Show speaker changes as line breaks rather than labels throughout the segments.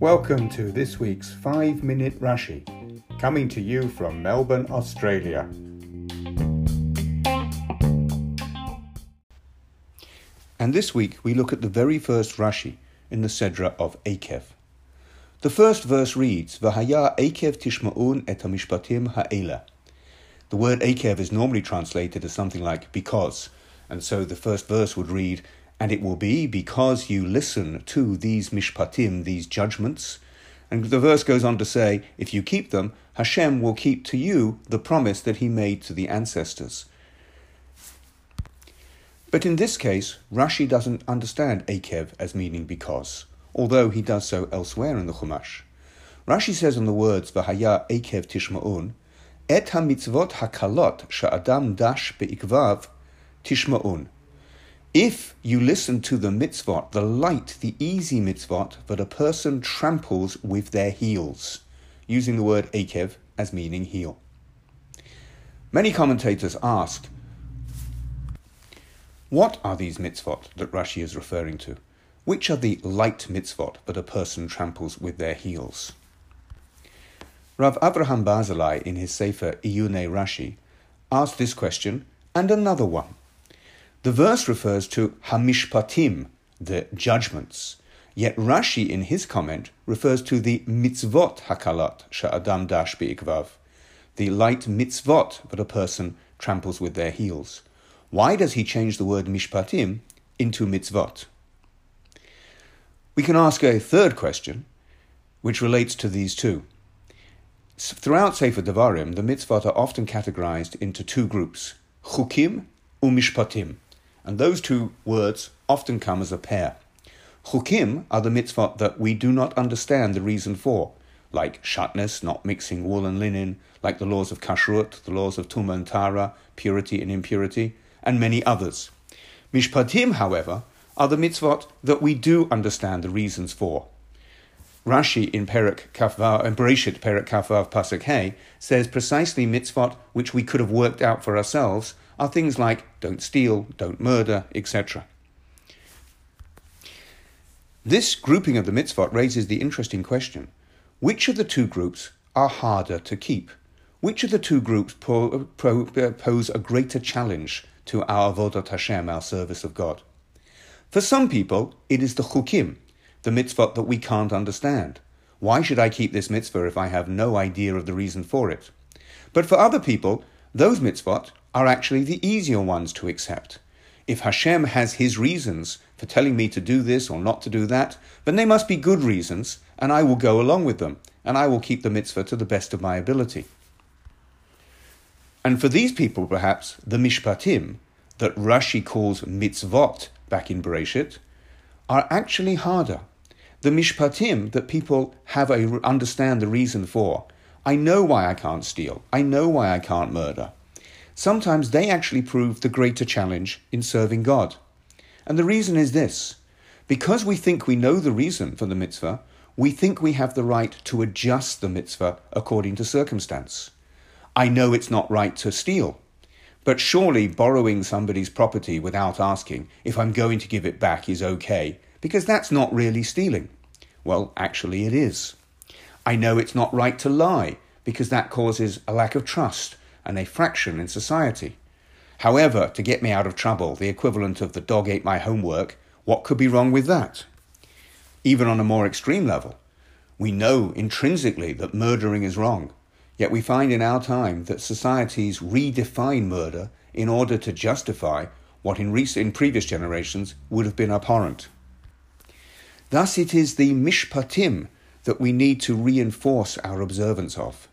Welcome to this week's 5 Minute Rashi, coming to you from Melbourne, Australia. And this week we look at the very first Rashi in the Sedra of Akev. The first verse reads, V'haya Akev tishma'un et hamishpatim ha'ela. The word Akev is normally translated as something like because, and so the first verse would read, And it will be because you listen to these mishpatim, these judgments. And the verse goes on to say, If you keep them, Hashem will keep to you the promise that he made to the ancestors. But in this case, Rashi doesn't understand Akev as meaning because, although he does so elsewhere in the Chumash. Rashi says in the words V'haya Akev Tishma'un, Et ha-mitzvot hakalot sha'adam dash be'ikvav tishma'un. If you listen to the mitzvot, the light, the easy mitzvot that a person tramples with their heels, using the word akev as meaning heel. Many commentators ask, what are these mitzvot that Rashi is referring to? Which are the light mitzvot that a person tramples with their heels? Rav Avraham Barzilai, in his Sefer Iyune Rashi, asked this question and another one. The verse refers to Hamishpatim, the judgments, yet Rashi, in his comment, refers to the mitzvot hakalot sha'adam dash be'ikvav, the light mitzvot that a person tramples with their heels. Why does he change the word mishpatim into mitzvot? We can ask a third question, which relates to these two. Throughout Sefer Devarim, the mitzvot are often categorized into two groups, chukim umishpatim, and those two words often come as a pair. Chukim are the mitzvot that we do not understand the reason for, like shatnez, not mixing wool and linen, like the laws of kashrut, the laws of tuma and tara, purity and impurity, and many others. Mishpatim, however, are the mitzvot that we do understand the reasons for. Rashi in Perek Kafvav and Bereshit Perak Kafvav Pasuk Hey says precisely mitzvot which we could have worked out for ourselves are things like don't steal, don't murder, etc. This grouping of the mitzvot raises the interesting question: which of the two groups are harder to keep? Which of the two groups pose a greater challenge to our avodat Hashem, our service of God. For some people, it is the chukim, the mitzvot that we can't understand. Why should I keep this mitzvah if I have no idea of the reason for it? But for other people, those mitzvot are actually the easier ones to accept. If Hashem has his reasons for telling me to do this or not to do that, then they must be good reasons, and I will go along with them, and I will keep the mitzvah to the best of my ability. And for these people, perhaps, the mishpatim, that Rashi calls mitzvot back in Bereshit, are actually harder. The mishpatim that people have a understand the reason for. I know why I can't steal. I know why I can't murder. Sometimes they actually prove the greater challenge in serving God. And the reason is this because we think we know the reason for the mitzvah, we think we have the right to adjust the mitzvah according to circumstance. I know it's not right to steal. But surely borrowing somebody's property without asking if I'm going to give it back is okay, because that's not really stealing. Well, actually, it is. I know it's not right to lie, because that causes a lack of trust and a fraction in society. However, to get me out of trouble, the equivalent of the dog ate my homework, what could be wrong with that? Even on a more extreme level, we know intrinsically that murdering is wrong, Yet we find in our time that societies redefine murder in order to justify what in, recent, in previous generations would have been abhorrent. Thus, it is the mishpatim that we need to reinforce our observance of.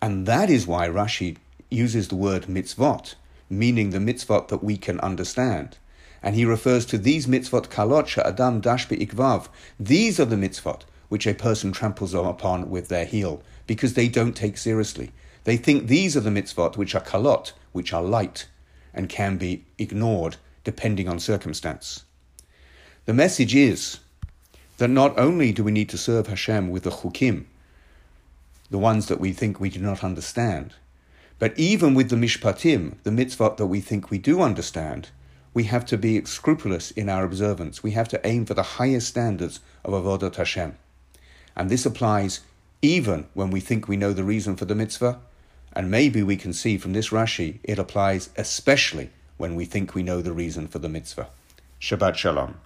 And that is why Rashi uses the word mitzvot, meaning the mitzvot that we can understand. And he refers to these mitzvot kalot adam dash ikvav. These are the mitzvot which a person tramples upon with their heel, because they don't take seriously. They think these are the mitzvot which are kalot, which are light, and can be ignored depending on circumstance. The message is that not only do we need to serve Hashem with the chukim, the ones that we think we do not understand, but even with the mishpatim, the mitzvot that we think we do understand, we have to be scrupulous in our observance. We have to aim for the highest standards of Avodat Hashem. And this applies even when we think we know the reason for the mitzvah. And maybe we can see from this Rashi, it applies especially when we think we know the reason for the mitzvah. Shabbat Shalom.